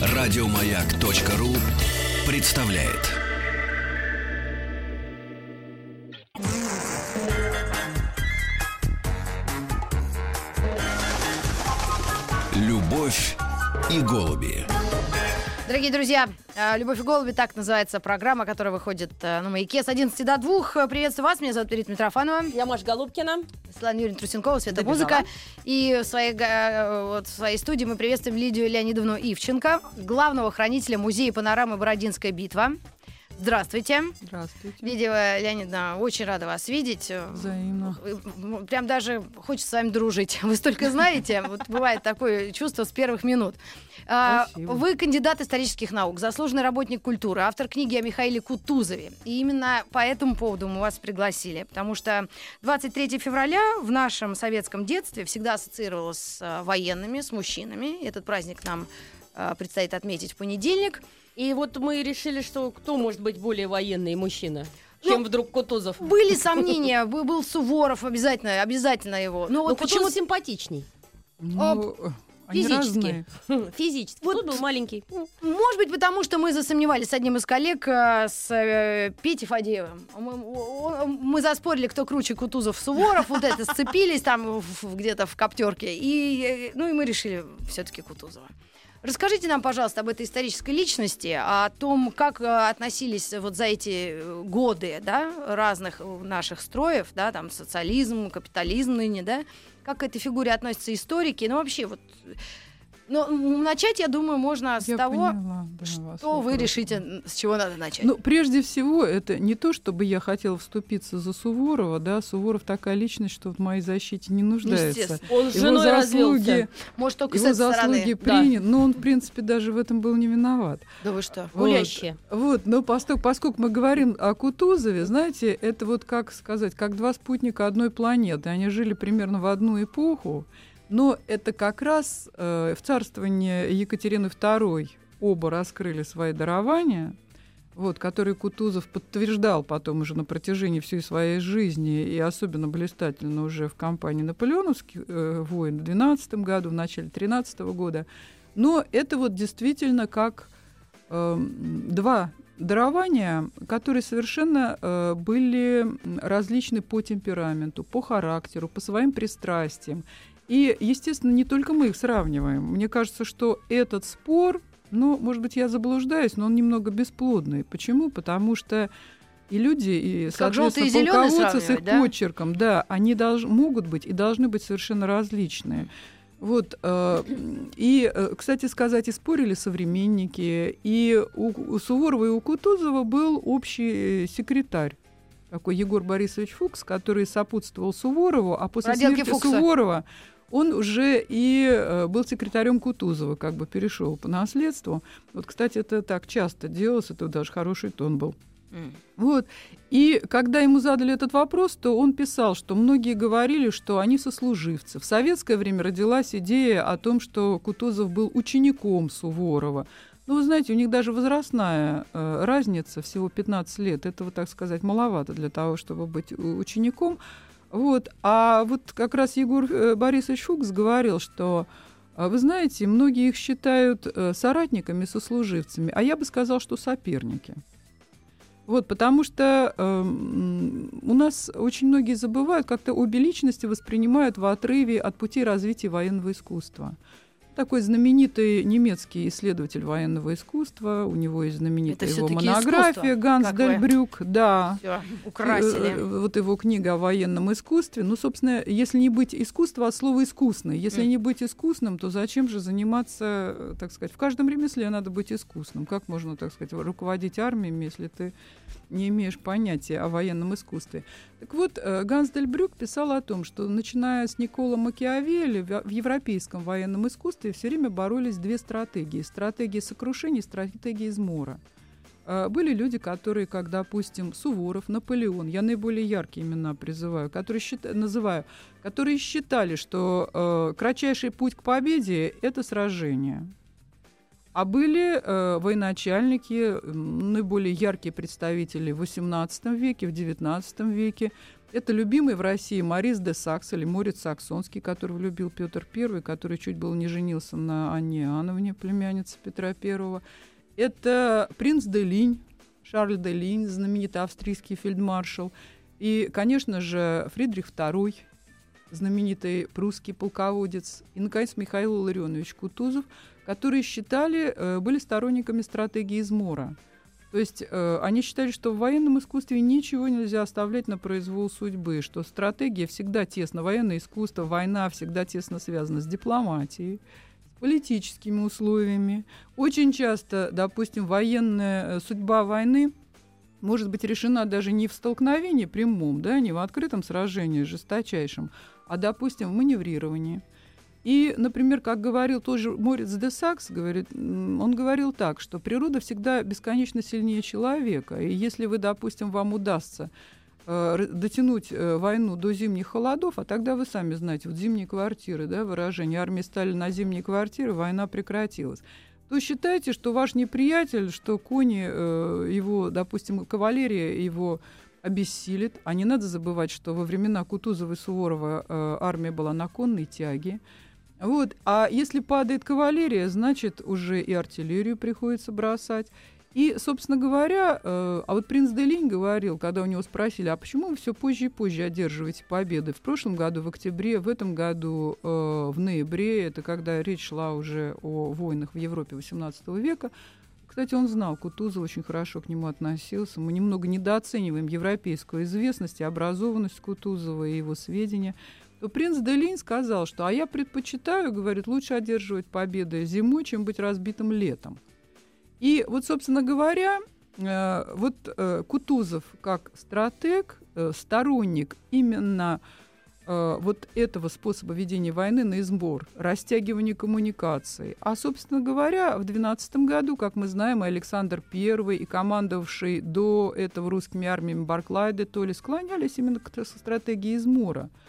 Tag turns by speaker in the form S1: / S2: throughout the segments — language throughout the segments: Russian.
S1: Радиомаяк.ру представляет. Любовь и голуби.
S2: Дорогие друзья, э, «Любовь и голуби» так называется программа, которая выходит э, на «Маяке» с 11 до 2. Приветствую вас, меня зовут Перит Митрофанова.
S3: Я Маша Голубкина.
S2: Светлана Юрьевна Трусенкова, Света
S3: Добежала.
S2: Музыка. И в своей, э, вот, в своей студии мы приветствуем Лидию Леонидовну Ивченко, главного хранителя музея панорамы «Бородинская битва». Здравствуйте.
S4: Здравствуйте.
S2: Лидия Леонидовна, очень рада вас видеть.
S4: Взаимно.
S2: Прям даже хочется с вами дружить. Вы столько знаете. Вот бывает такое чувство с первых минут. А,
S4: Спасибо.
S2: Вы кандидат исторических наук, заслуженный работник культуры, автор книги о Михаиле Кутузове. И именно по этому поводу мы вас пригласили. Потому что 23 февраля в нашем советском детстве всегда ассоциировалось с а, военными, с мужчинами. Этот праздник нам а, предстоит отметить в понедельник.
S3: И вот мы решили, что кто может быть более военный мужчина,
S2: Ну,
S3: чем вдруг Кутузов.
S2: Были сомнения, был Суворов обязательно, обязательно его. Но
S3: Ну,
S2: вот
S3: почему
S2: почему
S3: симпатичней?
S4: Ну, они
S2: физически.
S4: разные.
S3: Физически.
S2: Вот-
S3: Тут был маленький. Ну,
S2: Может быть, потому что мы засомневались с одним из коллег, э, с э, Петей Фадеевым. Мы, мы заспорили, кто круче, Кутузов, Суворов. Вот это, сцепились там где-то в коптерке. И, э, ну, и мы решили все-таки Кутузова. Расскажите нам, пожалуйста, об этой исторической личности, о том, как э, относились вот за эти э, годы да, разных наших строев, да, там социализм, капитализм ныне, да, как к этой фигуре относятся историки, ну вообще вот. Но м, начать, я думаю, можно с
S4: Я
S2: того,
S4: поняла, да, вас
S2: что вы
S4: вопрос.
S2: решите, с чего надо начать.
S4: Ну, прежде всего, это не то, чтобы я хотела вступиться за Суворова, да, Суворов такая личность, что в моей защите не нуждается.
S3: Он с
S4: Его
S3: женой
S4: заслуги,
S3: развелся.
S2: Может, только
S4: его заслуги
S3: Да.
S4: приняты, но он, в принципе, даже в этом был не виноват.
S2: Да вы что?
S4: Вот.
S3: Гулящие.
S4: Вот, но поскольку, поскольку мы говорим о Кутузове, знаете, это вот как сказать, как два спутника одной планеты. Они жили примерно в одну эпоху, но это как раз э, в царствовании Екатерины II оба раскрыли свои дарования, вот, которые Кутузов подтверждал потом уже на протяжении всей своей жизни, и особенно блистательно уже в кампании наполеоновских э, войн в 12 году, в начале 13 года. Но это вот действительно как эм, два дарования, которые совершенно э, были различны по темпераменту, по характеру, по своим пристрастиям. И, естественно, не только мы их сравниваем. Мне кажется, что этот спор, ну, может быть, я заблуждаюсь, но он немного бесплодный. Почему? Потому что и люди, и,
S2: Как и
S4: соответственно,
S2: зелёный
S4: полководцы с их
S2: да?
S4: почерком, да, они долж- могут быть и должны быть совершенно различные. Вот, э, и, э, кстати сказать, и спорили современники, и у, у Суворова и у Кутузова был общий э, секретарь, такой Егор Борисович Фукс, который сопутствовал Суворову, а после
S2: Проделки
S4: смерти
S2: Фукса.
S4: Суворова он уже и э, был секретарем Кутузова, как бы перешел по наследству. Вот, кстати, это так часто делалось, это даже хороший тон был. Вот. И когда ему задали этот вопрос, то он писал, что многие говорили, что они сослуживцы. В советское время родилась идея о том, что Кутузов был учеником Суворова. Ну, вы знаете, у них даже возрастная э, разница, всего 15 лет. Этого, так сказать, маловато для того, чтобы быть у- учеником. Вот. А вот как раз Егор э, Борисович Фукс говорил, что а вы знаете, многие их считают э, соратниками, сослуживцами, а я бы сказал, что соперники. Вот, потому что эм, у нас очень многие забывают, как-то обе личности воспринимают в отрыве от пути развития военного искусства. Такой знаменитый немецкий исследователь военного искусства, у него есть знаменитая
S2: Это
S4: его монография Ганс
S2: как вы-
S4: Дель Брюк, да.
S2: Всё, украсили.
S4: Э, Вот его книга о военном искусстве. Ну, собственно, если не быть искусство от слова искусный. Если
S2: Мгм.
S4: не быть искусным, то зачем же заниматься, э, так сказать, в каждом ремесле надо быть искусным. Как можно, так сказать, руководить армиями, если ты не имеешь понятия о военном искусстве? Так вот, э, Ганс Дель Брюк писал о том, что начиная с Никола Макиавелли в европейском военном искусстве все время боролись две стратегии. Стратегия сокрушения и стратегия измора. А, Были люди, которые, как, допустим, Суворов, Наполеон, я наиболее яркие имена призываю, которые счита- называю, которые считали, что э, кратчайший путь к победе – это сражение. А были э, военачальники, наиболее яркие представители в XVIII веке, в XIX веке, Это любимый в России Морис де Сакс или Морец Саксонский, которого любил Петр I, который чуть было не женился на Анне Иоанновне, племяннице Петра I. Это принц де Линь, Шарль де Линь, знаменитый австрийский фельдмаршал. И, конечно же, Фридрих II, знаменитый прусский полководец. И, наконец, Михаил Ларионович Кутузов, которые считали, э, были сторонниками стратегии измора. То есть э, они считали, что в военном искусстве ничего нельзя оставлять на произвол судьбы, что стратегия всегда тесно, военное искусство, война всегда тесно связана с дипломатией, с политическими условиями. Очень часто, допустим, военная э, судьба войны может быть решена даже не в столкновении прямом, да, не в открытом сражении жесточайшем, а, допустим, в маневрировании. И, например, как говорил тоже Морец де Сакс, говорит, он говорил так, что природа всегда бесконечно сильнее человека. И если вы, допустим, вам удастся э, дотянуть э, войну до зимних холодов, а тогда вы сами знаете, вот зимние квартиры, да, выражение, армии стали на зимние квартиры, война прекратилась то считайте, что ваш неприятель, что кони э, его, допустим, кавалерия его обессилит. А не надо забывать, что во времена Кутузова и Суворова армия была на конной тяге. Вот. А если падает кавалерия, значит, уже и артиллерию приходится бросать. И, собственно говоря, э, а вот принц Делинь говорил, когда у него спросили, а почему вы все позже и позже одерживаете победы? В прошлом году в октябре, в этом году э, в ноябре, это когда речь шла уже о войнах в Европе XVIII века, кстати, он знал, Кутузов очень хорошо к нему относился. Мы немного недооцениваем европейскую известность и образованность Кутузова и его сведения то принц Делин сказал, что «а я предпочитаю, — говорит, — лучше одерживать победы зимой, чем быть разбитым летом». И вот, собственно говоря, э, вот э, Кутузов как стратег, э, сторонник именно э, вот этого способа ведения войны на избор, растягивание коммуникаций. А, собственно говоря, в 12 году, как мы знаем, Александр I и командовавший до этого русскими армиями Барклай де Толли склонялись именно к стратегии измора –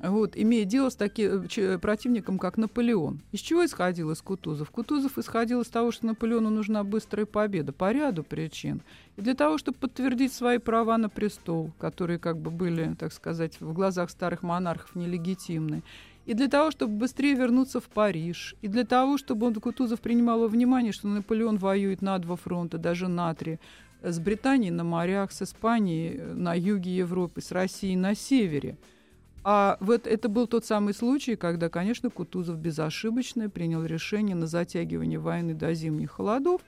S4: вот, имея дело с таким э, противником, как Наполеон. Из чего исходил из Кутузов? Кутузов исходил из того, что Наполеону нужна быстрая победа по ряду причин. И для того, чтобы подтвердить свои права на престол, которые как бы были, так сказать, в глазах старых монархов нелегитимны. И для того, чтобы быстрее вернуться в Париж. И для того, чтобы он, Кутузов принимал во внимание, что Наполеон воюет на два фронта, даже на три. С Британией на морях, с Испанией на юге Европы, с Россией на севере – а вот это был тот самый случай, когда, конечно, Кутузов безошибочно принял решение на затягивание войны до зимних холодов.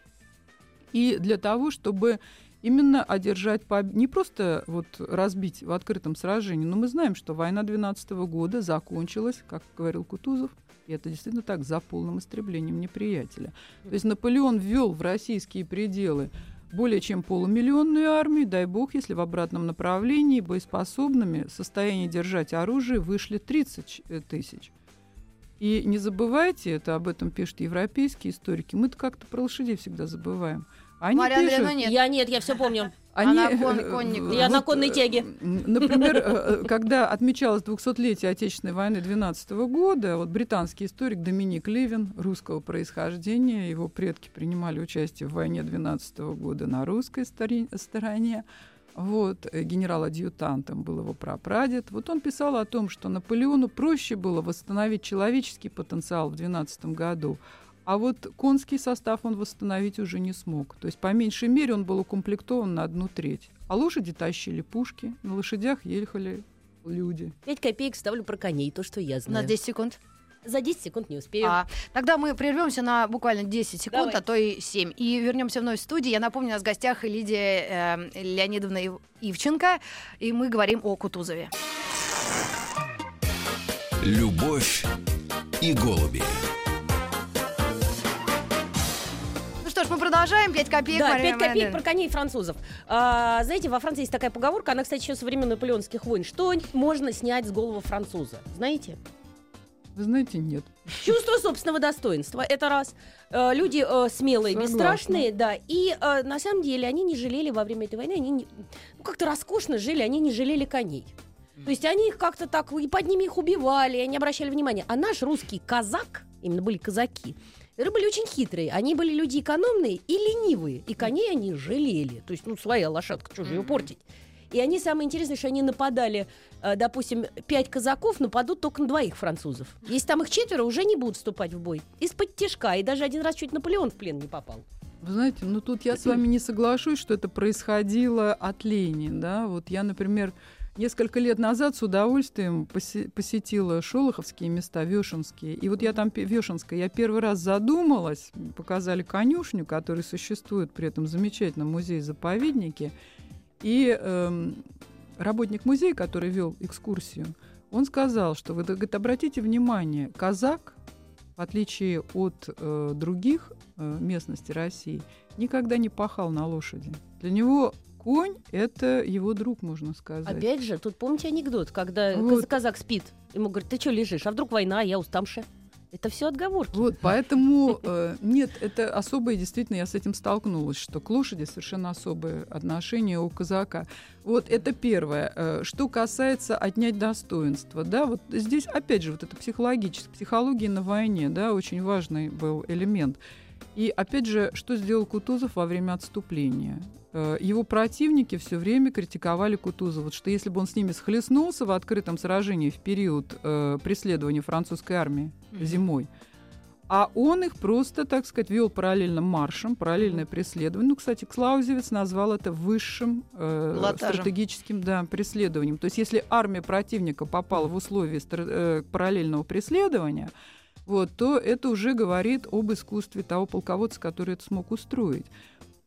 S4: И для того, чтобы именно одержать победу, не просто вот разбить в открытом сражении, но мы знаем, что война 12 года закончилась, как говорил Кутузов, и это действительно так, за полным истреблением неприятеля. То есть Наполеон ввел в российские пределы более чем полумиллионную армию, дай бог, если в обратном направлении боеспособными в состоянии держать оружие вышли 30 э, тысяч. И не забывайте, это об этом пишут европейские историки, мы-то как-то про лошадей всегда забываем. Они
S2: Мария
S4: пишут,
S2: Андреевна, нет.
S3: Я нет, я все помню.
S4: они,
S2: Она кон-
S4: э,
S2: конник.
S3: Я на
S4: вот,
S3: конной
S4: э,
S3: тяге.
S4: Например, э, э, когда отмечалось 200-летие Отечественной войны 12 года, вот британский историк Доминик Левин, русского происхождения, его предки принимали участие в войне 12 года на русской стороне, вот, э, генерал-адъютантом был его прапрадед. Вот он писал о том, что Наполеону проще было восстановить человеческий потенциал в 12 году, а вот конский состав он восстановить уже не смог. То есть, по меньшей мере, он был укомплектован на одну треть. А лошади тащили пушки, на лошадях ехали люди.
S3: Пять копеек ставлю про коней, то, что я
S2: На
S3: знаю.
S2: 10 секунд.
S3: За 10 секунд не успею.
S2: А, тогда мы прервемся на буквально 10 секунд,
S3: Давай.
S2: а то и 7. И вернемся вновь в студию. Я напомню, у нас в гостях Лидия э, Леонидовна Ив- Ивченко, и мы говорим о Кутузове.
S1: Любовь и голуби.
S2: Мы продолжаем. 5 копеек.
S3: Да,
S2: Мария
S3: 5 копеек про коней французов. А, знаете, во Франции есть такая поговорка, она, кстати, еще со времен наполеонских войн. Что можно снять с головы француза? Знаете?
S4: Вы знаете, нет.
S3: Чувство собственного достоинства, это раз. Э, Люди э, смелые,
S4: Согласна.
S3: бесстрашные, да. И э, на самом деле они не жалели во время этой войны, они не- ну, как-то роскошно жили, они не жалели коней. То есть они их как-то так, и под ними их убивали, и они обращали внимание. А наш русский казак, именно были казаки, это были очень хитрые. Они были люди экономные и ленивые. И коней они жалели. То есть, ну, своя лошадка, что же ее портить? И они, самое интересное, что они нападали, э, допустим, пять казаков нападут только на двоих французов. Если там их четверо, уже не будут вступать в бой. Из-под тяжка. И даже один раз чуть Наполеон в плен не попал.
S4: Вы знаете, ну тут я с вами не соглашусь, что это происходило от лени, да. Вот я, например, несколько лет назад с удовольствием посе- посетила шолоховские места, Вешенские. И вот я там, Вешенская, я первый раз задумалась, показали конюшню, которая существует при этом замечательном музее-заповеднике. И эм, работник музея, который вел экскурсию, он сказал, что вы говорит, обратите внимание, казак, в отличие от э, других э, местностей России, никогда не пахал на лошади. Для него конь — это его друг, можно сказать.
S3: Опять же, тут помните анекдот, когда
S4: Вот.
S3: каз- казак спит, ему говорят, ты что лежишь, а вдруг война, а я уставшая. Это все отговорки.
S4: Вот, поэтому э, нет, это особое, действительно, я с этим столкнулась, что к лошади совершенно особое отношение у казака. Вот это первое. Э, что касается отнять достоинство, да, вот здесь опять же вот это психологическое, психология на войне, да, очень важный был элемент. И опять же, что сделал Кутузов во время отступления? Э, Его противники все время критиковали Кутузова, что если бы он с ними схлестнулся в открытом сражении в период э, преследования французской армии
S2: Мгм.
S4: зимой, а он их просто, так сказать, вел параллельным маршем, параллельное преследование. Ну, кстати, Клаузевиц назвал это высшим э, стратегическим да, преследованием. То есть, если армия противника попала в условия э, параллельного преследования, вот, то это уже говорит об искусстве того полководца, который это смог устроить.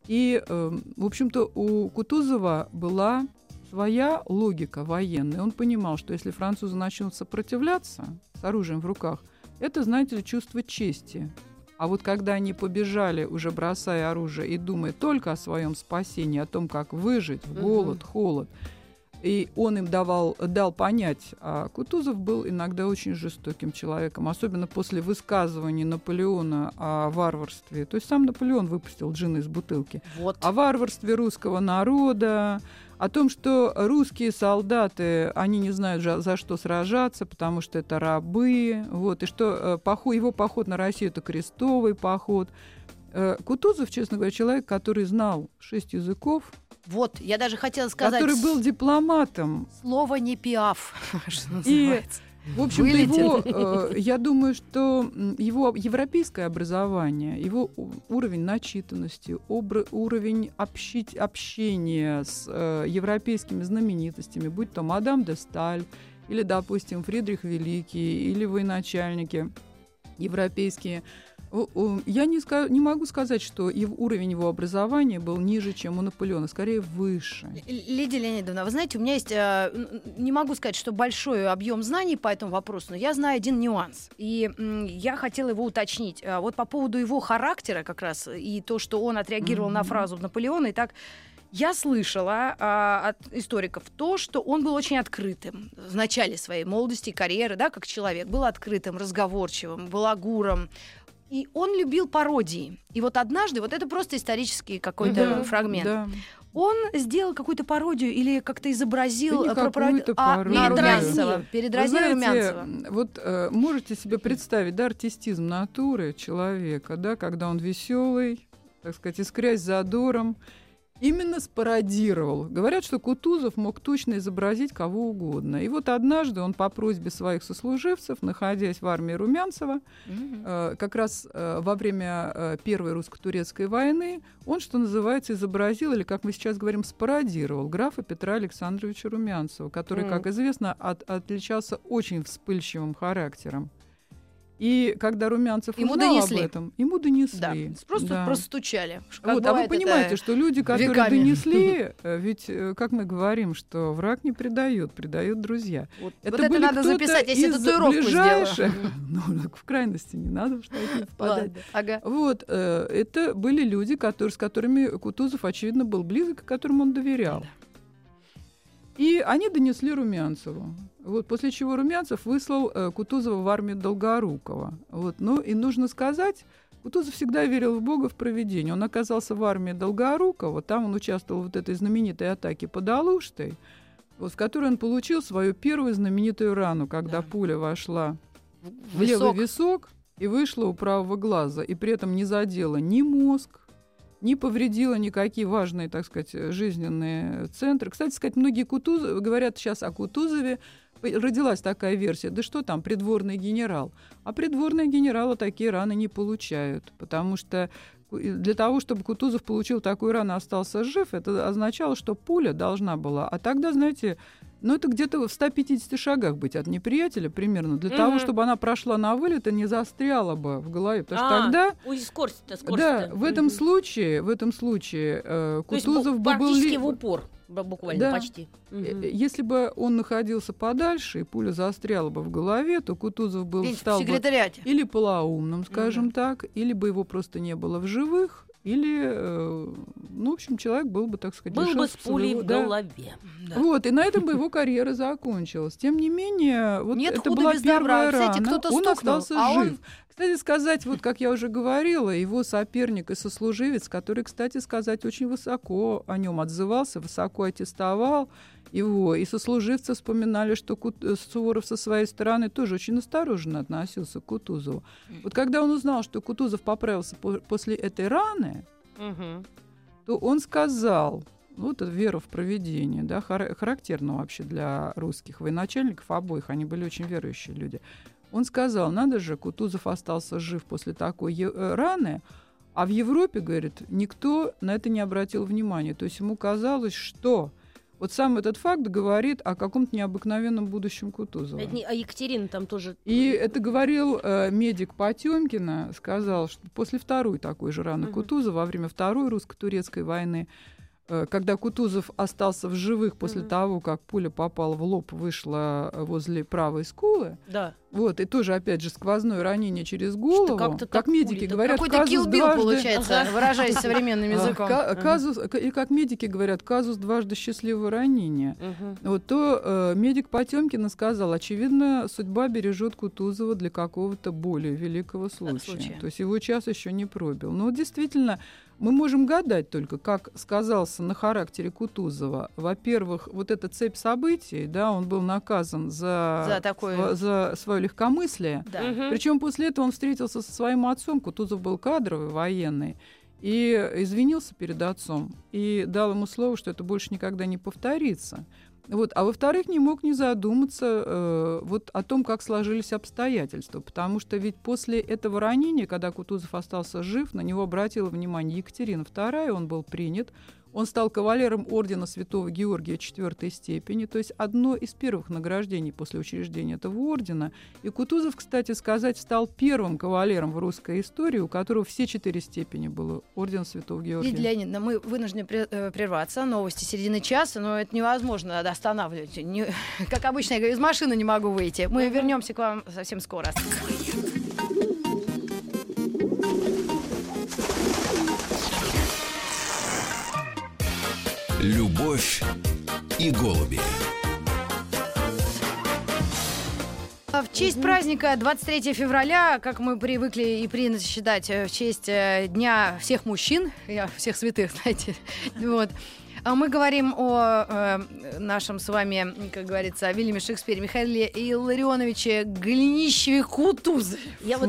S4: И, э, в общем-то, у Кутузова была своя логика военная. Он понимал, что если французы начнут сопротивляться с оружием в руках, это, знаете ли, чувство чести. А вот когда они побежали, уже бросая оружие и думая только о своем спасении, о том, как выжить в голод, холод, и он им давал, дал понять, а Кутузов был иногда очень жестоким человеком, особенно после высказываний Наполеона о варварстве. То есть сам Наполеон выпустил джин из бутылки
S2: Вот.
S4: о варварстве русского народа, о том, что русские солдаты, они не знают, за, что сражаться, потому что это рабы, вот, и что э, поход, его поход на Россию — это крестовый поход. Э, Кутузов, честно говоря, человек, который знал шесть языков,
S2: Вот, я даже хотела сказать,
S4: который был дипломатом.
S2: слово не пиаф, что называется.
S4: в
S2: Вылетел.
S4: его, э, я думаю, что его европейское образование, его уровень начитанности, обра- уровень общить, общения с э, европейскими знаменитостями, будь то мадам де Сталь, или, допустим, Фридрих Великий, или военачальники европейские, я не, не могу сказать, что и уровень его образования был ниже, чем у Наполеона, скорее выше.
S2: Лидия Леонидовна, вы знаете, у меня есть, э, не могу сказать, что большой объем знаний по этому вопросу, но я знаю один нюанс, и я хотела его уточнить. А Вот по поводу его характера как раз, и то, что он отреагировал на
S4: Мгм.
S2: фразу Наполеона, и так я слышала а, от историков то, что он был очень открытым в начале своей молодости и карьеры, да, как человек, был открытым, разговорчивым, балагуром. И он любил пародии. И вот однажды, вот это просто исторический какой-то
S4: Да,
S2: фрагмент.
S4: да.
S2: Он сделал какую-то пародию или как-то изобразил
S4: Да
S2: э, про а,
S4: пародию.
S2: передразнил,
S4: Вы
S2: передразнил
S4: знаете,
S2: Румянцева.
S4: вот э, можете себе представить, да, артистизм натуры человека, да, когда он веселый, так сказать, искрясь задором, именно спародировал. Говорят, что Кутузов мог точно изобразить кого угодно. И вот однажды он по просьбе своих сослуживцев, находясь в армии Румянцева,
S2: Мгм.
S4: э, как раз э, во время э, Первой русско-турецкой войны он, что называется, изобразил, или, как мы сейчас говорим, спародировал графа Петра Александровича Румянцева, который,
S3: Мгм.
S4: как известно, от- отличался очень вспыльчивым характером. И когда Румянцев
S2: Ему
S4: узнал
S2: донесли.
S4: об этом, ему донесли.
S2: Да, просто,
S4: Да.
S2: просто стучали. Как
S4: Вот, а вы
S2: это
S4: понимаете, что люди, которые
S2: веками.
S4: донесли, э, ведь, э, как мы говорим, что враг не предает, предают друзья.
S2: Вот,
S4: Это
S2: вот это надо записать,
S4: из
S2: татуировку
S4: ближайших. Ну, в крайности не надо в штатив впадать.
S2: Ага.
S4: Вот, э, это были люди, которые, с которыми Кутузов, очевидно, был близок, которым он доверял. И они донесли Румянцеву. Вот, после чего Румянцев выслал э, Кутузова в армию Долгорукова. Вот, ну и нужно сказать, Кутузов всегда верил в Бога, в провидение. Он оказался в армии Долгорукова, там он участвовал в вот этой знаменитой атаке под Алуштой, вот, в которой он получил свою первую знаменитую рану, когда
S2: Да.
S4: пуля вошла в
S2: Висок.
S4: левый висок и вышла у правого глаза, и при этом не задела ни мозг, не повредила никакие важные, так сказать, жизненные центры. Кстати сказать, многие Кутузовы говорят сейчас о Кутузове, родилась такая версия, да что там, придворный генерал. А придворные генералы такие раны не получают, потому что для того, чтобы Кутузов получил такую рану и остался жив, это означало, что пуля должна была. А тогда, знаете, ну, это где-то в 150 шагах быть от неприятеля примерно, для mm-hmm. того, чтобы она прошла на вылет и не застряла бы в голове. Потому а, что тогда...
S3: Ой, скорость-то, скорость
S4: Да, в этом mm-hmm. случае, в этом случае э, Кутузов бы был...
S3: В упор буквально да. почти.
S4: Угу. Если бы он находился подальше и пуля застряла бы в голове, то Кутузов был стал бы или полоумным, скажем угу. так, или бы его просто не было в живых, или, э, ну, в общем, человек был бы, так сказать,
S3: был бы с пулей своего, в да. голове.
S4: Да. Вот, и на этом бы его карьера закончилась. Тем не менее, вот Нет это была первая добра. рана. Кстати, он остался а жив. Он... Кстати сказать, вот как я уже говорила, его соперник и сослуживец, который, кстати сказать, очень высоко о нем отзывался, высоко аттестовал, его. И сослуживцы вспоминали, что э, Суворов со своей стороны тоже очень осторожно относился к Кутузову. Вот когда он узнал, что Кутузов поправился по- после этой раны, угу. то он сказал, вот это вера в проведение, да, хар- характерно вообще для русских военачальников обоих, они были очень верующие люди. Он сказал, надо же, Кутузов остался жив после такой э, раны, а в Европе, говорит, никто на это не обратил внимания. То есть ему казалось, что вот сам этот факт говорит о каком-то необыкновенном будущем Кутузова.
S3: А Екатерина там тоже...
S4: И это говорил э, медик Потемкина, сказал, что после второй такой же раны угу. Кутузова, во время второй русско-турецкой войны, Э, когда Кутузов остался в живых после mm-hmm. того, как пуля попала в лоб, вышла э, возле правой скулы.
S3: Да.
S4: Вот, и тоже, опять же, сказус ранение через голову.
S3: Как,
S4: как медики пули, говорят,
S2: Какой-то килбил дважды... получается, выражаясь современным языком.
S4: Казус, и как медики говорят, казус дважды счастливого ранения. Вот то э, медик Потемкина сказал, очевидно, судьба бережет Кутузова для какого-то более великого случая. То есть его час еще не пробил. Но вот действительно, мы можем гадать только, как сказался на характере Кутузова. Во-первых, вот эта цепь событий, да, он был наказан за,
S2: за, такое...
S4: за свое легкомыслие. Да. Угу. Причем после этого он встретился со своим отцом. Кутузов был кадровый, военный. И извинился перед отцом. И дал ему слово, что это больше никогда не повторится. Вот. А во-вторых, не мог не задуматься э, вот о том, как сложились обстоятельства. Потому что ведь после этого ранения, когда Кутузов остался жив, на него обратила внимание Екатерина II, он был принят. Он стал кавалером ордена Святого Георгия четвертой степени, то есть одно из первых награждений после учреждения этого ордена. И Кутузов, кстати сказать, стал первым кавалером в русской истории, у которого все четыре степени было орден Святого Георгия.
S2: Лидия Леонидовна, мы вынуждены э, прерваться. Новости середины часа, но это невозможно останавливать. Не, как обычно, я говорю, из машины не могу выйти. Мы вернемся к вам совсем скоро.
S1: Любовь и голуби.
S2: В честь праздника 23 февраля, как мы привыкли и принято считать, э, в честь э, Дня всех мужчин, я всех святых, знаете, вот, а мы говорим о э, нашем с вами, как говорится, Вильяме Шекспире, Михаиле Илларионовиче Глинищеве Кутузове.
S3: Я вот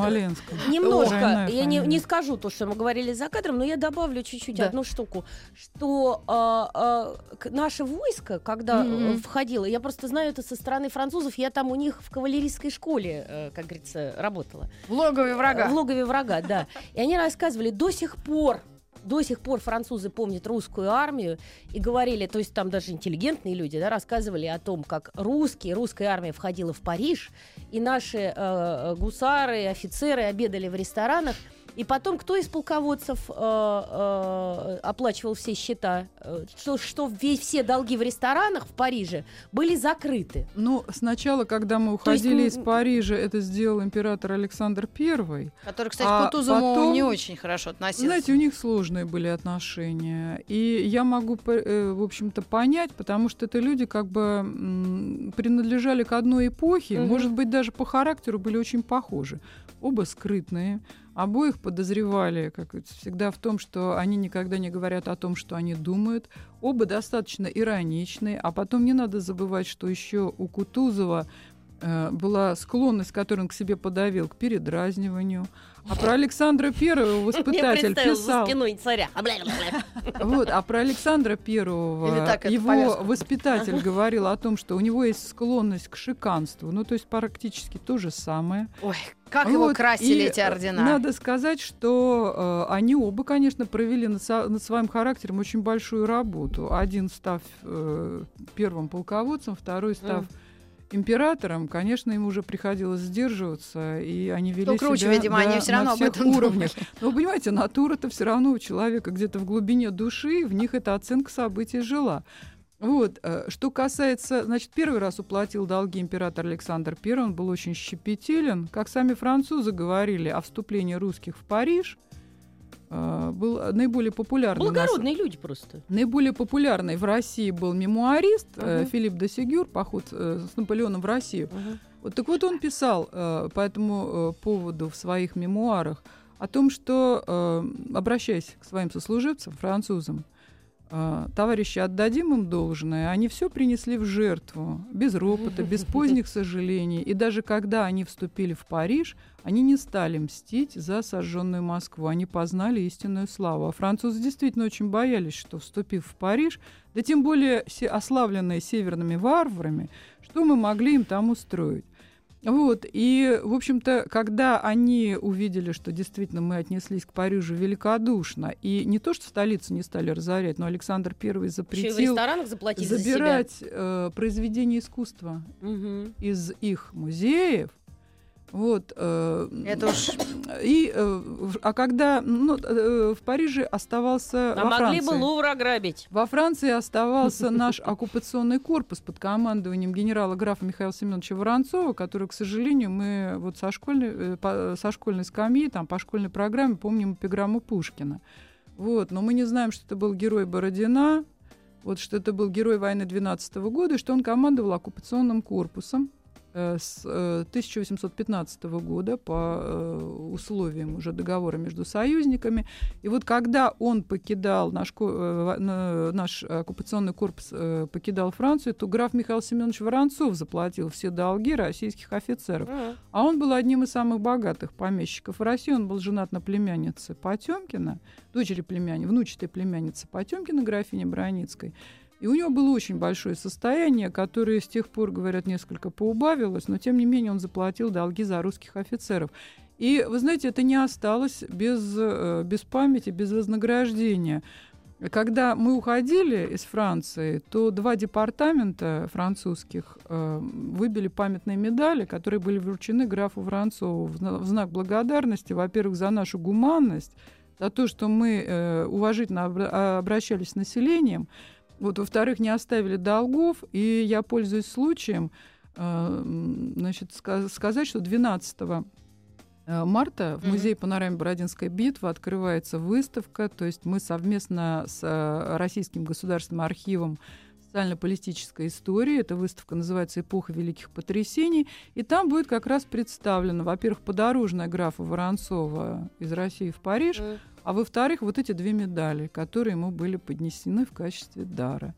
S3: немножко, я не, не скажу то, что мы говорили за кадром, но я добавлю чуть-чуть да. одну штуку, что э, э, наше войско, когда mm-hmm. входило, я просто знаю это со стороны французов, я там у них в кавалерийской школе, э, как говорится, работала.
S2: В логове врага.
S3: В логове врага, да. И они рассказывали, до сих пор до сих пор французы помнят русскую армию и говорили, то есть там даже интеллигентные люди да, рассказывали о том, как русские, русская армия входила в Париж, и наши э, гусары, офицеры обедали в ресторанах, и потом, кто из полководцев э, э, оплачивал все счета? Э, что, что весь, все долги в ресторанах в Париже были закрыты?
S4: Ну, сначала, когда мы уходили есть, из Парижа, это сделал император Александр I.
S2: Который, кстати, а к Кутузову потом, не очень хорошо относился.
S4: Знаете, у них сложные были отношения. И я могу, э, в общем-то, понять, потому что это люди как бы принадлежали к одной эпохе, угу. может быть, даже по характеру были очень похожи. Оба скрытные, Обоих подозревали, как всегда, в том, что они никогда не говорят о том, что они думают. Оба достаточно ироничные. А потом не надо забывать, что еще у Кутузова была склонность, которую он к себе подавил, к передразниванию. А про Александра Первого воспитатель писал...
S3: царя.
S4: Вот, а про Александра Первого его воспитатель говорил о том, что у него есть склонность к шиканству. Ну, то есть практически то же самое.
S2: Ой, как его
S4: Вот,
S2: красили
S4: и,
S2: эти
S4: э,
S2: ордена.
S4: Надо сказать, что э, они оба, конечно, провели над, со- над своим характером очень большую работу. Один став э, первым полководцем, второй став
S3: Мгм.
S4: Императором, конечно, им уже приходилось сдерживаться, и они вели
S2: Кто круче,
S4: себя,
S2: видимо, они
S4: да,
S2: всё
S4: на
S2: равно об
S4: всех
S2: этом
S4: уровнях. Но вы понимаете, натура-то все равно у человека где-то в глубине души, в них эта оценка событий жила. Вот, э, что касается, значит, первый раз уплатил долги император Александр I, он был очень щепетилен. Как сами французы говорили о вступлении русских в Париж, был наиболее популярный у нас-
S3: Благородные люди просто.
S4: Наиболее популярный в России был мемуарист э,
S3: Мгм.
S4: Филипп де Сигюр, поход э, с Наполеоном в Россию. Вот так вот он писал э, по этому э, поводу в своих мемуарах о том, что, э, обращаясь к своим сослуживцам, французам, э, товарищи, отдадим им должное, они все принесли в жертву, без ропота, без поздних сожалений. И даже когда они вступили в Париж, они не стали мстить за сожженную Москву, они познали истинную славу. А французы действительно очень боялись, что, вступив в Париж, да тем более ославленные северными варварами, что мы могли им там устроить. Вот, и, в общем-то, когда они увидели, что действительно мы отнеслись к Парижу великодушно, и не то, что столицу не стали разорять, но Александр I запретил
S3: заплатить за
S4: забирать э, произведения искусства.
S3: Мгм.
S4: из их музеев, вот, э,
S2: Это уж
S4: и, э, а когда ну, э, в Париже оставался
S3: А
S4: во
S3: могли
S4: Франции.
S3: бы Лувр ограбить.
S4: Во Франции оставался наш оккупационный корпус под командованием генерала графа Михаила Семеновича Воронцова, который, к сожалению, мы вот со школьной, э, по- со школьной скамьи, там, по школьной программе помним эпиграмму Пушкина. Вот, но мы не знаем, что это был герой Бородина, вот что это был герой войны 12 года, и что он командовал оккупационным корпусом с э, 1815 года по э, условиям уже договора между союзниками. И вот когда он покидал наш, э, наш оккупационный корпус, э, покидал Францию, то граф Михаил Семенович Воронцов заплатил все долги российских офицеров. А он был одним из самых богатых помещиков в России. Он был женат на племяннице Потемкина, дочери племянницы, внучатой племянницы Потемкина, графини Броницкой. И у него было очень большое состояние, которое с тех пор, говорят, несколько поубавилось, но тем не менее он заплатил долги за русских офицеров. И, вы знаете, это не осталось без, э, без памяти, без вознаграждения. Когда мы уходили из Франции, то два департамента французских э, выбили памятные медали, которые были вручены графу Воронцову в, зна- в знак благодарности, во-первых, за нашу гуманность, за то, что мы э, уважительно обра- обращались с населением, вот, во-вторых, не оставили долгов, и я пользуюсь случаем м, значит, ска- сказать, что 12 э, марта в музее панораме Бородинской битвы открывается выставка, то есть мы совместно с э, Российским государственным архивом социально-политической истории. Эта выставка называется «Эпоха великих потрясений». И там будет как раз представлено, во-первых, подорожная графа Воронцова из России в Париж,
S3: Мгм.
S4: А во-вторых, вот эти две медали, которые ему были поднесены в качестве дара.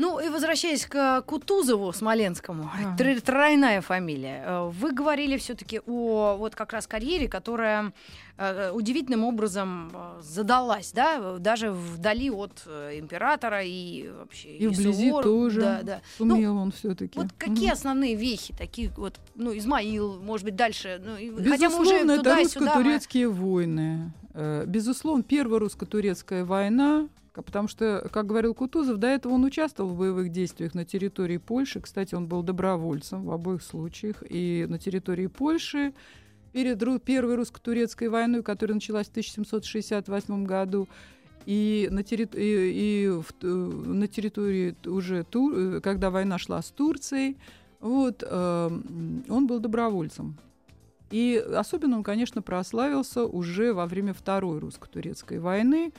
S2: Ну и возвращаясь к Кутузову Смоленскому, тр- тройная фамилия. Э, Вы говорили все-таки о вот как раз карьере, которая э, удивительным образом э, задалась, да, даже вдали от э, императора и вообще
S4: И вблизи
S2: Суворова.
S4: тоже.
S2: Да, да.
S4: Сумел он все-таки.
S2: Вот какие основные вехи такие вот, ну Измаил, может быть дальше, ну и- хотя мы
S4: Безусловно,
S2: уже
S4: это
S2: туда-сюда. мы-
S4: русско-турецкие войны. Э, Безусловно, первая русско-турецкая война, потому что, как говорил Кутузов, до этого он участвовал в боевых действиях на территории Польши. Кстати, он был добровольцем в обоих случаях. И на территории Польши перед первой русско-турецкой войной, которая началась в 1768 году, и на, терри- и, и в на территории уже, Тур- когда война шла с Турцией, вот, э, он был добровольцем. И особенно он, конечно, прославился уже во время Второй русско-турецкой войны,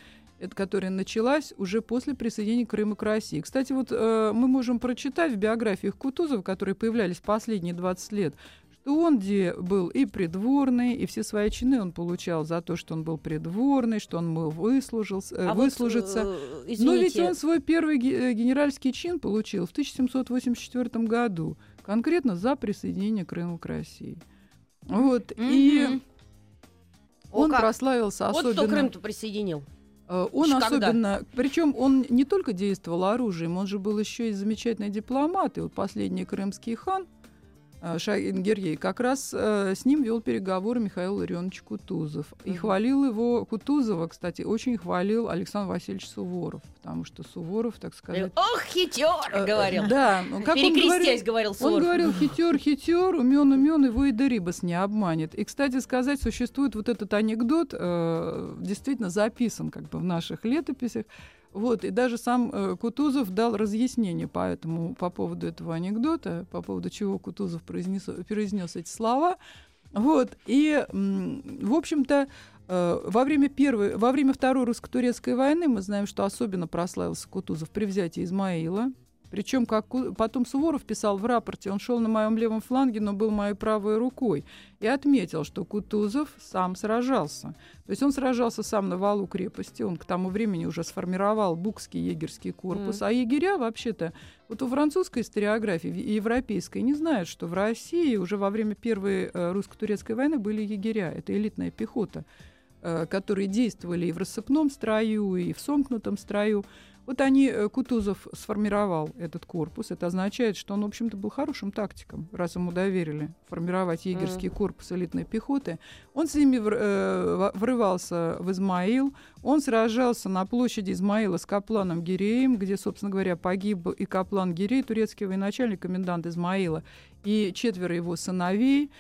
S4: которая началась уже после присоединения Крыма к России. Кстати, вот э, мы можем прочитать в биографиях Кутузова, которые появлялись последние 20 лет, что он где был и придворный, и все свои чины он получал за то, что он был придворный, что он мог выслужился, э,
S3: А вот,
S4: выслужиться.
S3: э,
S4: Но ведь он свой первый э, генеральский чин получил в 1784 году. конкретно за присоединение Крыма к России. Вот, и
S2: Мгм. О,
S4: он
S2: как.
S4: прославился
S3: Вот
S4: особенно...
S3: кто Крым-то присоединил.
S4: Э, Он
S3: когда?
S4: особенно, причем он не только действовал оружием, он же был еще и замечательный дипломат. И вот последний крымский хан э, Шагин Герей как раз э, с ним вел переговоры Михаил Ларионович Кутузов. И хвалил его, Кутузова, кстати, очень хвалил Александр Васильевич Суворов, потому что Суворов, так сказать...
S3: Ох, хитер,
S4: э,
S3: говорил.
S4: Да, ну, как он
S3: Перекрестясь,
S4: говорил,
S3: говорил
S4: он
S3: Суворов.
S4: говорил, хитер, хитер, умен, умен, его и Дерибас не обманет. И, кстати сказать, существует вот этот анекдот, э, действительно записан как бы в наших летописях. Вот, и даже сам э, Кутузов дал разъяснение по, этому, по поводу этого анекдота, по поводу чего Кутузов произнес, произнес эти слова. Вот, и, в общем-то, э, во время, первой, во время Второй русско-турецкой войны мы знаем, что особенно прославился Кутузов при взятии Измаила. Причем, как потом Суворов писал в рапорте, он шел на моем левом фланге, но был моей правой рукой. И отметил, что Кутузов сам сражался. То есть он сражался сам на валу крепости. Он к тому времени уже сформировал Букский егерский корпус.
S3: Мгм.
S4: А егеря вообще-то, вот у французской историографии и европейской не знают, что в России уже во время Первой э, русско-турецкой войны были егеря. Это элитная пехота э, которые действовали и в рассыпном строю, и в сомкнутом строю. Вот они, э, Кутузов сформировал этот корпус. Это означает, что он, в общем-то, был хорошим тактиком, раз ему доверили формировать егерский корпус элитной пехоты. Он с ними э, врывался в Измаил. Он сражался на площади Измаила с Капланом Гиреем, где, собственно говоря, погиб и Каплан Гирей, турецкий военачальник, комендант Измаила, и четверо его сыновей.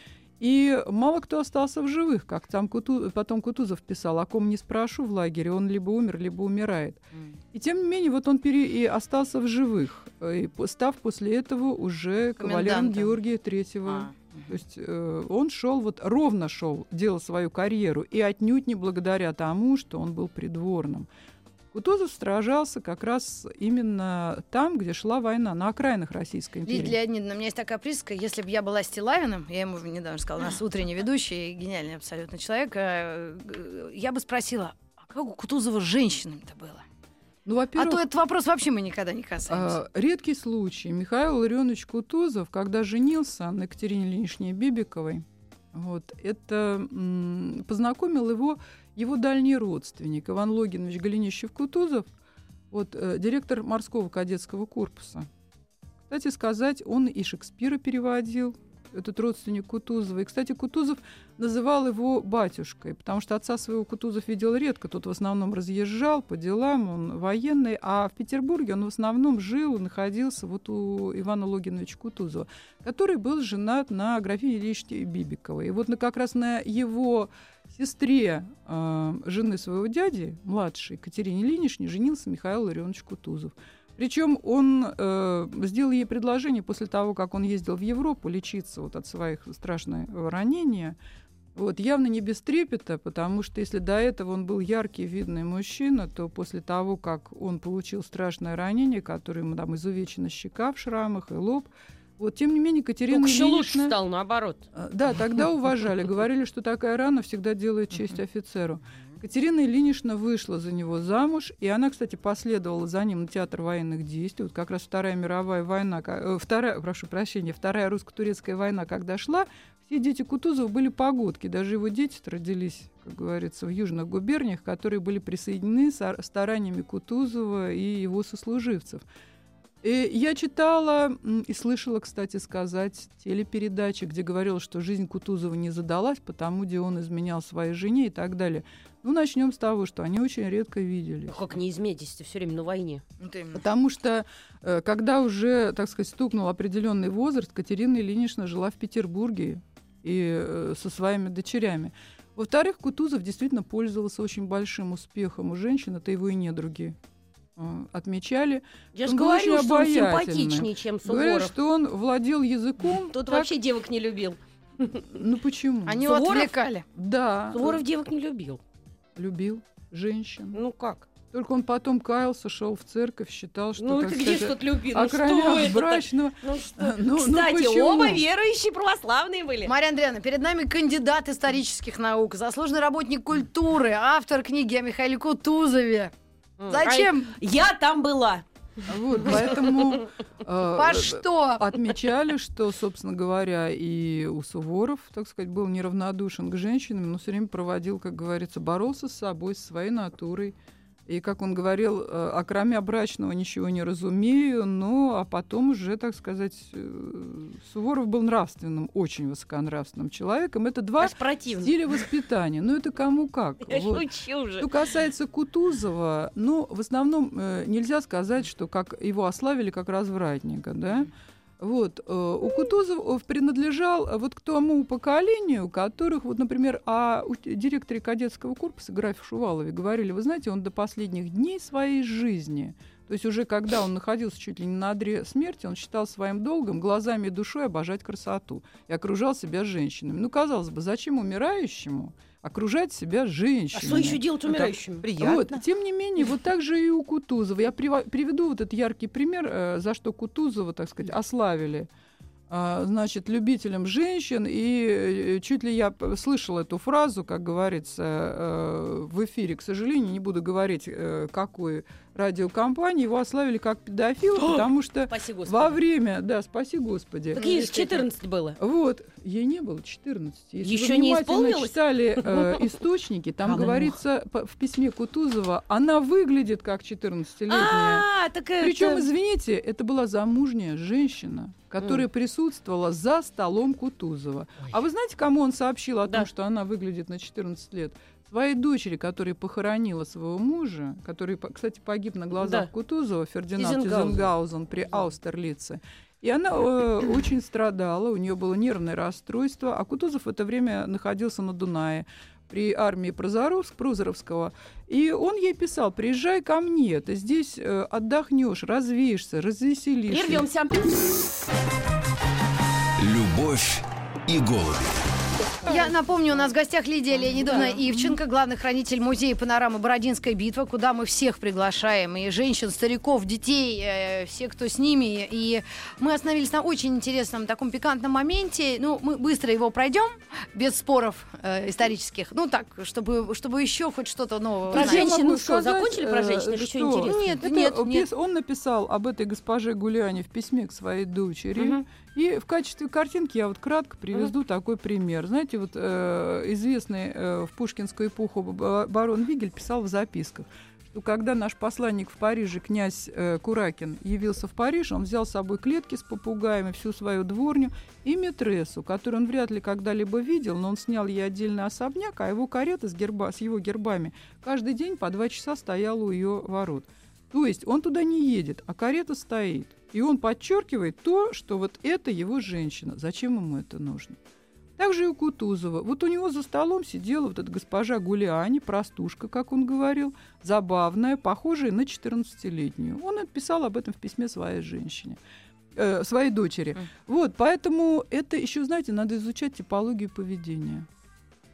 S4: И мало кто остался в живых, как там Куту- потом Кутузов писал, о ком не спрошу в лагере, он либо умер, либо умирает. И тем не менее, вот он пере... и остался в живых, э, и став после этого уже кавалером. Георгия Третьего.
S2: А,
S4: То есть э, он шел, вот ровно шел, делал свою карьеру, и отнюдь не благодаря тому, что он был придворным. Кутузов сражался как раз именно там, где шла война, на окраинах Российской империи.
S2: Лидия Леонидовна, у меня есть такая присказка. Если бы я была Стилавиным, я ему недавно сказала, у нас утренний ведущий, гениальный абсолютно человек, э, г- я бы спросила, а как у Кутузова с женщинами-то было?
S4: Ну,
S2: А
S4: во-первых,
S2: то этот вопрос вообще мы никогда не касаемся.
S4: А, редкий случай. Михаил Ларионович Кутузов, когда женился на Екатерине Ильиничне Бибиковой, вот, это познакомил его его дальний родственник Иван Логинович Голенищев-Кутузов, вот, э, директор морского кадетского корпуса. Кстати сказать, он и Шекспира переводил, этот родственник Кутузова. И, кстати, Кутузов называл его батюшкой, потому что отца своего Кутузов видел редко. Тот в основном разъезжал по делам, он военный, а в Петербурге он в основном жил находился вот у Ивана Логиновича Кутузова, который был женат на графине Ильичне Бибиковой. И вот на, как раз на его сестре э, жены своего дяди, младшей Катерине Ильиничне, женился Михаил Ларионович Кутузов. Причем он э, сделал ей предложение после того, как он ездил в Европу лечиться вот от своих страшного ранения. Вот, явно не без трепета, потому что если до этого он был яркий, видный мужчина, то после того, как он получил страшное ранение, которое ему там изувечена щека в шрамах и лоб, вот, тем не менее, Катерина
S3: Только еще лучше
S4: Ильинична-
S3: стал, наоборот.
S4: а, Да, тогда уважали. Говорили, что такая рана всегда делает честь офицеру. Катерина Ильинична вышла за него замуж, и она, кстати, последовала за ним на театр военных действий. Вот как раз Вторая мировая война, э, вторая, прошу прощения, Вторая русско-турецкая война, когда шла, все дети Кутузова были погодки. Даже его дети родились, как говорится, в южных губерниях, которые были присоединены со- стараниями Кутузова и его сослуживцев. И я читала и слышала, кстати сказать, телепередачи, где говорилось, что жизнь Кутузова не задалась, потому где он изменял своей жене и так далее. Ну, начнем с того, что они очень редко виделись.
S3: Ну, Как не изменитесь, ты все время на войне.
S2: Вот именно.
S4: Потому что, э, когда уже, так сказать, стукнул определенный возраст, Катерина Ильинична жила в Петербурге и э, со своими дочерями. Во-вторых, Кутузов действительно пользовался очень большим успехом у женщин, это его и недруги отмечали.
S3: Я же говорю, что он симпатичнее, чем
S4: Говорят,
S3: Суворов.
S4: что он владел языком.
S3: Тут
S4: так-
S3: вообще девок не любил.
S4: Ну почему?
S2: Они его
S3: Суворов?
S2: отвлекали.
S4: Да,
S3: Суворов девок не любил.
S4: любил женщин.
S3: Ну как?
S4: Только он потом каялся, шел в церковь, считал, что,
S3: Ну
S4: так
S3: где
S4: сказать,
S3: тут любил? Ну что это?
S4: брачного.
S3: Ну что?
S4: Ну, ну
S3: Кстати,
S4: почему?
S3: оба верующие православные были.
S2: Мария Андреевна, перед нами кандидат исторических наук, заслуженный работник культуры, автор книги о Михаиле Кутузове. Зачем?
S3: а Я там была.
S4: Вот, поэтому э,
S2: По что?
S4: отмечали, что, собственно говоря, и у Суворов, так сказать, был неравнодушен к женщинам, но все время проводил, как говорится, боролся с собой, со своей натурой. И, как он говорил, э, окромя брачного ничего не разумею, но а потом уже, так сказать, э, Суворов был нравственным, очень высоконравственным человеком. Это два стиля воспитания. Ну, это кому как.
S3: Я
S4: Вот.
S3: шучу же.
S4: Что касается Кутузова, ну, в основном э, нельзя сказать, что как его ославили как развратника, да. Вот, э, у Кутузова принадлежал э, вот к тому поколению, которых, вот, например, о директоре кадетского корпуса графе Шувалове говорили, вы знаете, он до последних дней своей жизни, то есть уже когда он находился чуть ли не на одре смерти, он считал своим долгом глазами и душой обожать красоту и окружал себя женщинами. Ну, казалось бы, зачем умирающему окружать себя
S3: А
S4: женщиной?
S3: что еще делать умирающим?
S5: Приятно.
S4: Вот, тем не менее, вот так же и у Кутузова. Я приведу вот этот яркий пример, э, за что Кутузова, так сказать, ославили. а, значит, любителям женщин, и э, чуть ли я слышала эту фразу, как говорится, э, в эфире, к сожалению, не буду говорить, какой радиокомпании, его ославили как педофила, потому что
S3: Спаси
S4: во время, да, спаси Господи,
S3: Так ей же 14 было.
S4: вот, ей не было 14. Если вы
S3: не исполнилось?
S4: читали э, источники, там говорится в письме Кутузова, она выглядит как 14-летняя.
S3: А.
S4: Причем, извините, это была замужняя женщина, которая присутствовала за столом Кутузова. А вы знаете, кому он сообщил о
S3: Да.
S4: том, что она выглядит на 14 лет? Своей дочери, которая похоронила своего мужа, который, кстати, погиб на глазах
S3: Да.
S4: Кутузова, Фердинанд
S3: Тизенгаузен.
S4: Тизенгаузен при Аустерлице. И она э, очень страдала, у нее было нервное расстройство, а Кутузов в это время находился на Дунае при армии Прозоровск, Прозоровского. И он ей писал, приезжай ко мне, ты здесь э, отдохнешь, развеешься, развеселишься.
S3: Прервемся.
S1: Любовь и голуби.
S2: Я напомню, у нас в гостях Лидия Леонидовна Ивченко, главный хранитель музея панорамы «Бородинская битва», куда мы всех приглашаем, и женщин, стариков, детей, э, все, кто с ними. И мы остановились на очень интересном таком пикантном моменте. Ну, мы быстро его пройдем, без споров э, исторических. Ну, так, чтобы, чтобы еще хоть что-то новое
S3: Про
S2: узнать.
S4: Я
S3: женщин,
S4: могу
S3: ну что,
S4: сказать,
S3: закончили про
S4: э,
S3: женщин или
S4: что?
S3: еще интересно?
S2: Нет,
S4: Это
S2: нет,
S4: пис-
S2: нет.
S4: Он написал об этой госпоже Гуляне в письме к своей дочери. И в качестве картинки я вот кратко приведу такой пример. Знаете, вот э, известный э, в пушкинскую эпоху ба- барон Вигель писал в записках, что когда наш посланник в Париже, князь э, Куракин, явился в Париж, он взял с собой клетки с попугаями, всю свою дворню и метрессу, которую он вряд ли когда-либо видел, но он снял ей отдельный особняк, а его карета с, герба, с его гербами каждый день по два часа стояла у ее ворот. То есть он туда не едет, а карета стоит. И он подчеркивает то, что вот это его женщина. Зачем ему это нужно? Также и у Кутузова. Вот у него за столом сидела вот эта госпожа Гулиани, простушка, как он говорил, забавная, похожая на 14-летнюю. Он написал об этом в письме своей женщине, э, своей дочери. Вот, поэтому это еще, знаете, надо изучать типологию поведения.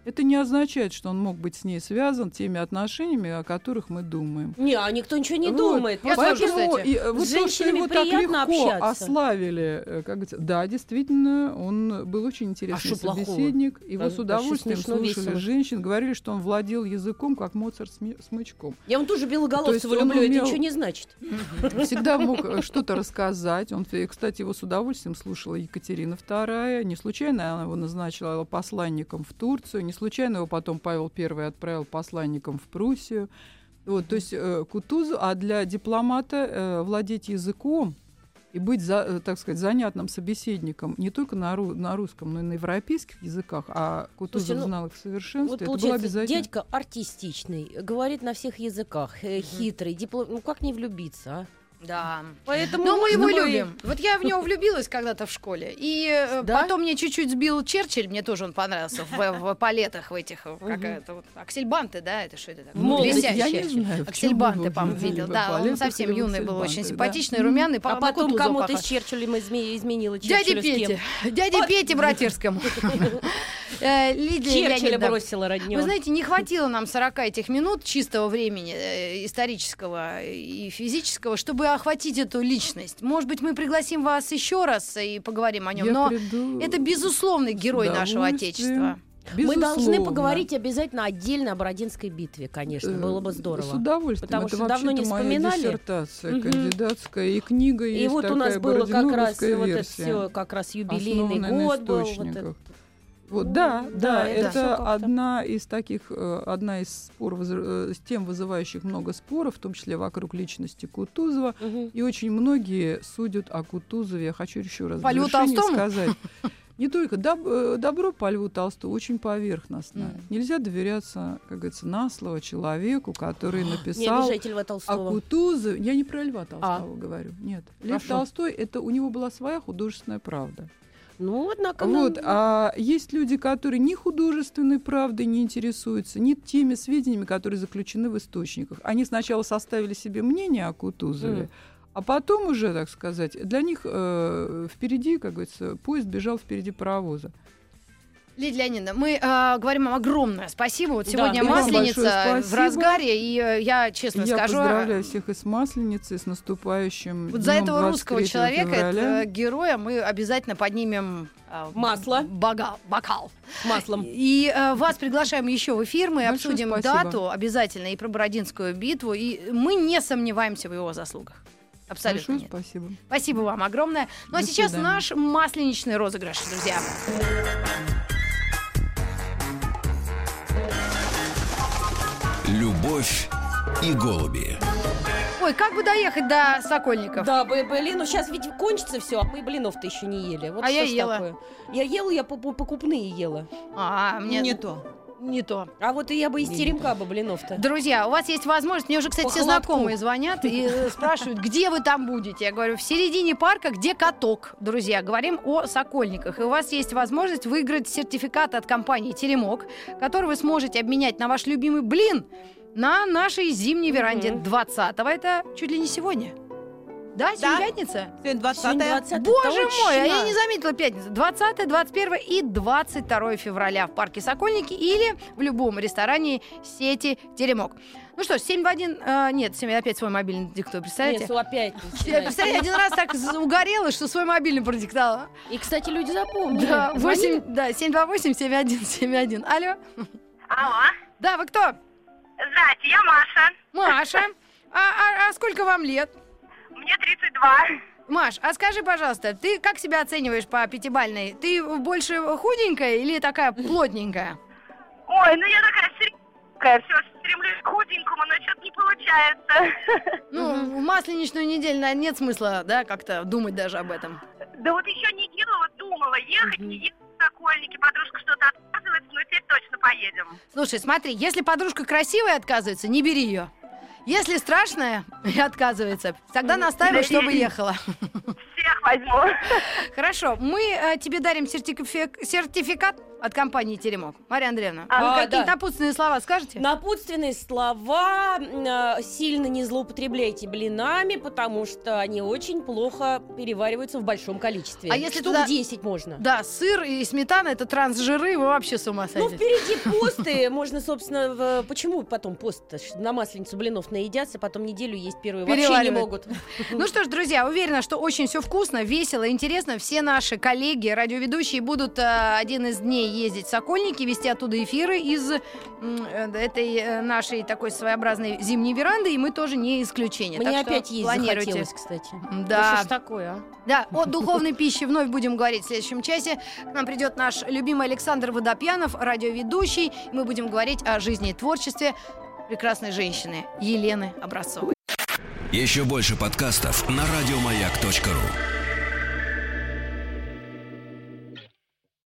S4: Это не означает, что он мог быть с ней связан теми отношениями, о которых мы думаем.
S3: Не, а никто ничего не
S4: Вот.
S3: думает.
S2: Я тоже,
S4: Поэтому
S2: кстати.
S4: и, э, вот
S3: С
S4: то, что
S3: женщинами
S4: его так
S3: приятно
S4: легко
S3: общаться.
S4: ославили, э, как говорится, да, действительно, он был очень интересный
S3: А что плохого?
S4: собеседник. Его
S3: Да,
S4: с удовольствием слушали
S3: весело.
S4: женщин, говорили, что он владел языком, как Моцарт сме- смычком.
S3: Я вам тоже
S4: То
S3: Белоголовцева
S4: он
S3: люблю, это
S4: умел-
S3: ничего не значит.
S4: Всегда мог э, что-то рассказать. Он, кстати, его с удовольствием слушала Екатерина II. Не случайно она его назначила посланником в Турцию. Не случайно его потом Павел I отправил посланником в Пруссию. Вот, то есть э, Кутузов, а для дипломата э, владеть языком и быть, за, э, так сказать, занятным собеседником не только на, ру- на русском, но и на европейских языках, а Кутузов
S3: Слушайте, ну,
S4: знал их в совершенстве,
S3: Вот
S4: это было обязательно.
S3: дядька артистичный, говорит на всех языках, э, хитрый, диплом... ну как не влюбиться, а?
S2: Да.
S3: Поэтому
S2: Но мы его любим. Вот я в него влюбилась когда-то в школе. И э,
S3: Да?
S2: потом мне чуть-чуть сбил Черчилль, мне тоже он понравился в, в палетах в этих. Какая-то вот, аксельбанты, да? Это что это такое?
S4: Я не знаю,
S2: Аксельбанты, по-моему, видел. Да, он совсем юный был, очень симпатичный, румяный.
S3: А потом кому-то Черчиллем изме- изменила
S2: Дяде
S3: Черчилля кем?
S2: Пете. Дяде Пете Братирскому. Э, Лидия
S3: Черчилля
S2: Леонидовна,
S3: бросила родню.
S2: Вы знаете, не хватило нам 40 этих минут чистого времени э, исторического и физического, чтобы охватить эту личность. Может быть, мы пригласим вас еще раз и поговорим о нем.
S4: Я
S2: Но
S4: приду
S2: это безусловный герой нашего. Отечества.
S3: Мы должны
S4: Безусловно.
S3: поговорить обязательно отдельно о Бородинской битве, конечно,
S4: Э,
S3: было бы здорово.
S4: С удовольствием.
S3: Потому
S4: это
S3: что давно не
S4: вообще-то моя
S3: вспоминали.
S4: диссертация
S3: Мгм.
S4: кандидатская, и книга
S3: И
S4: есть
S3: вот у нас
S4: такая
S3: было как раз
S4: бородиновская
S3: вот это
S4: версия,
S3: все, как раз юбилейный
S4: основанная на
S3: год был. Вот
S4: источниках.
S3: это.
S4: Вот,
S3: Ну,
S4: да,
S3: да,
S4: да,
S3: это
S4: это, одна из таких, э, одна из споров, э, с тем вызывающих много споров, в том числе вокруг личности Кутузова.
S3: Мгм.
S4: И очень многие судят о Кутузове. Я хочу еще раз в
S2: По Льву
S4: завершение
S2: Толстому?
S4: сказать. Не только доб- э, добро по Льву Толстому очень поверхностно.
S2: Мгм.
S4: Нельзя доверяться, как говорится, на слово человеку, который
S3: Не
S4: написал
S3: обижайте Льва
S4: о
S3: Толстого.
S4: Кутузове. Я не про Льва Толстого говорю. Нет. Лев
S3: Хорошо.
S4: Толстой это у него была своя художественная правда.
S3: Ну, однако... нам-
S4: Вот, а есть люди, которые ни художественной правдой не интересуются, ни теми сведениями, которые заключены в источниках. Они сначала составили себе мнение о Кутузове,
S3: Мгм.
S4: а потом уже, так сказать, для них э, впереди, как говорится, поезд бежал впереди паровоза.
S2: Лидия Леонидовна, мы э, говорим вам огромное спасибо. Вот
S3: Да,
S2: сегодня
S3: вам
S2: Масленица в разгаре, и э, я честно
S4: Я
S2: скажу...
S4: поздравляю всех и с Масленицей, и с наступающим
S2: Вот за этого русского
S4: 23
S2: человека,
S4: февраля.
S2: этого героя, мы обязательно поднимем э,
S3: Масло.
S2: бога- бокал.
S3: Маслом.
S2: И э, вас приглашаем еще в эфир. Мы
S4: Большое
S2: обсудим
S4: спасибо.
S2: дату обязательно и про Бородинскую битву. И мы не сомневаемся в его заслугах. Абсолютно
S4: Большое
S2: нет.
S4: спасибо.
S2: Спасибо вам огромное. Ну а
S4: До
S2: сейчас
S4: свидания.
S2: наш масленичный розыгрыш, друзья.
S1: Любовь и голуби.
S2: Ой, как бы доехать до Сокольников?
S3: Да, блин, ну сейчас ведь кончится все, а мы блинов-то еще не ели. Вот
S2: А
S3: что
S2: я
S3: ж
S2: ела.
S3: такое? Я ела, я по- по- покупные ела.
S2: А, мне
S5: Не то.
S2: Не то.
S3: А вот и я бы из теремка бы блинов-то.
S2: Друзья, у вас есть возможность. Мне уже, кстати,
S3: По
S2: все
S3: холодку.
S2: знакомые звонят и э, спрашивают, где вы там будете. Я говорю, в середине парка, где каток. Друзья, говорим о Сокольниках. И у вас есть возможность выиграть сертификат от компании Теремок, который вы сможете обменять на ваш любимый блин на нашей зимней веранде
S3: Мгм.
S2: 20-го. Это чуть ли не сегодня. Да, сегодня
S5: Да.
S2: пятница?
S5: Сегодня 20
S3: Сегодня 20
S2: Боже
S3: точно.
S2: мой, а я не заметила пятницу. 20, 21 и 22 февраля в парке Сокольники или в любом ресторане сети Теремок. Ну что ж, 7 в 1... э, нет, 7 опять свой мобильный диктую, представляете?
S3: Нет, опять
S2: Я, представляете, один раз так угорела, что свой мобильный продиктовала.
S3: И, кстати, люди запомнили.
S2: Да,
S3: Звонили?
S2: 8, да, 728 71 71. Алло?
S6: Алло.
S2: Да, вы кто?
S6: Здрасте, я Маша.
S2: Маша. А, а- а сколько вам лет?
S6: Мне 32.
S2: Маш, а скажи, пожалуйста, ты как себя оцениваешь по пятибальной? Ты больше худенькая или такая плотненькая?
S6: Ой, ну я такая средненькая, все стремлюсь к худенькому, но что-то не получается.
S2: Ну, в масленичную неделю, наверное, нет смысла, да, как-то думать даже об этом.
S6: Да вот еще неделю вот думала, ехать, не ехать в Сокольники, подружка что-то отказывается, но теперь точно поедем.
S2: Слушай, смотри, если подружка красивая отказывается, не бери ее. Если страшная и отказывается, тогда настаивай, чтобы ехала.
S6: Всех возьму.
S2: Хорошо, мы э, тебе дарим сертифи- сертификат от компании Теремок. Мария Андреевна,
S3: А,
S2: вы какие-то
S3: да.
S2: напутственные слова скажете?
S3: Напутственные слова. э, Сильно не злоупотребляйте блинами, потому что они очень плохо перевариваются в большом количестве.
S2: А если
S3: Штук
S2: туда-
S3: 10 можно.
S2: Да, сыр и сметана это трансжиры, вы вообще с ума
S3: Ну,
S2: сойдете.
S3: впереди посты. Можно, собственно, почему потом пост на масленицу блинов наедятся, потом неделю есть первые вообще не могут.
S2: Ну что ж, друзья, уверена, что очень все вкусно, весело, интересно. Все наши коллеги, радиоведущие будут э, один из дней ездить в Сокольники, вести оттуда эфиры из э, этой э, нашей такой своеобразной зимней веранды, и мы тоже не исключение.
S3: Мне
S2: Так что
S3: опять есть
S2: планируйте.
S3: захотелось, кстати.
S2: Да.
S3: Ну, что ж такое, а?
S2: Да, о духовной пище вновь будем говорить в следующем часе. К нам придет наш любимый Александр Водопьянов, радиоведущий. Мы будем говорить о жизни и творчестве прекрасной женщины Елены Образцовой.
S1: Еще больше подкастов на радиомаяк.ру.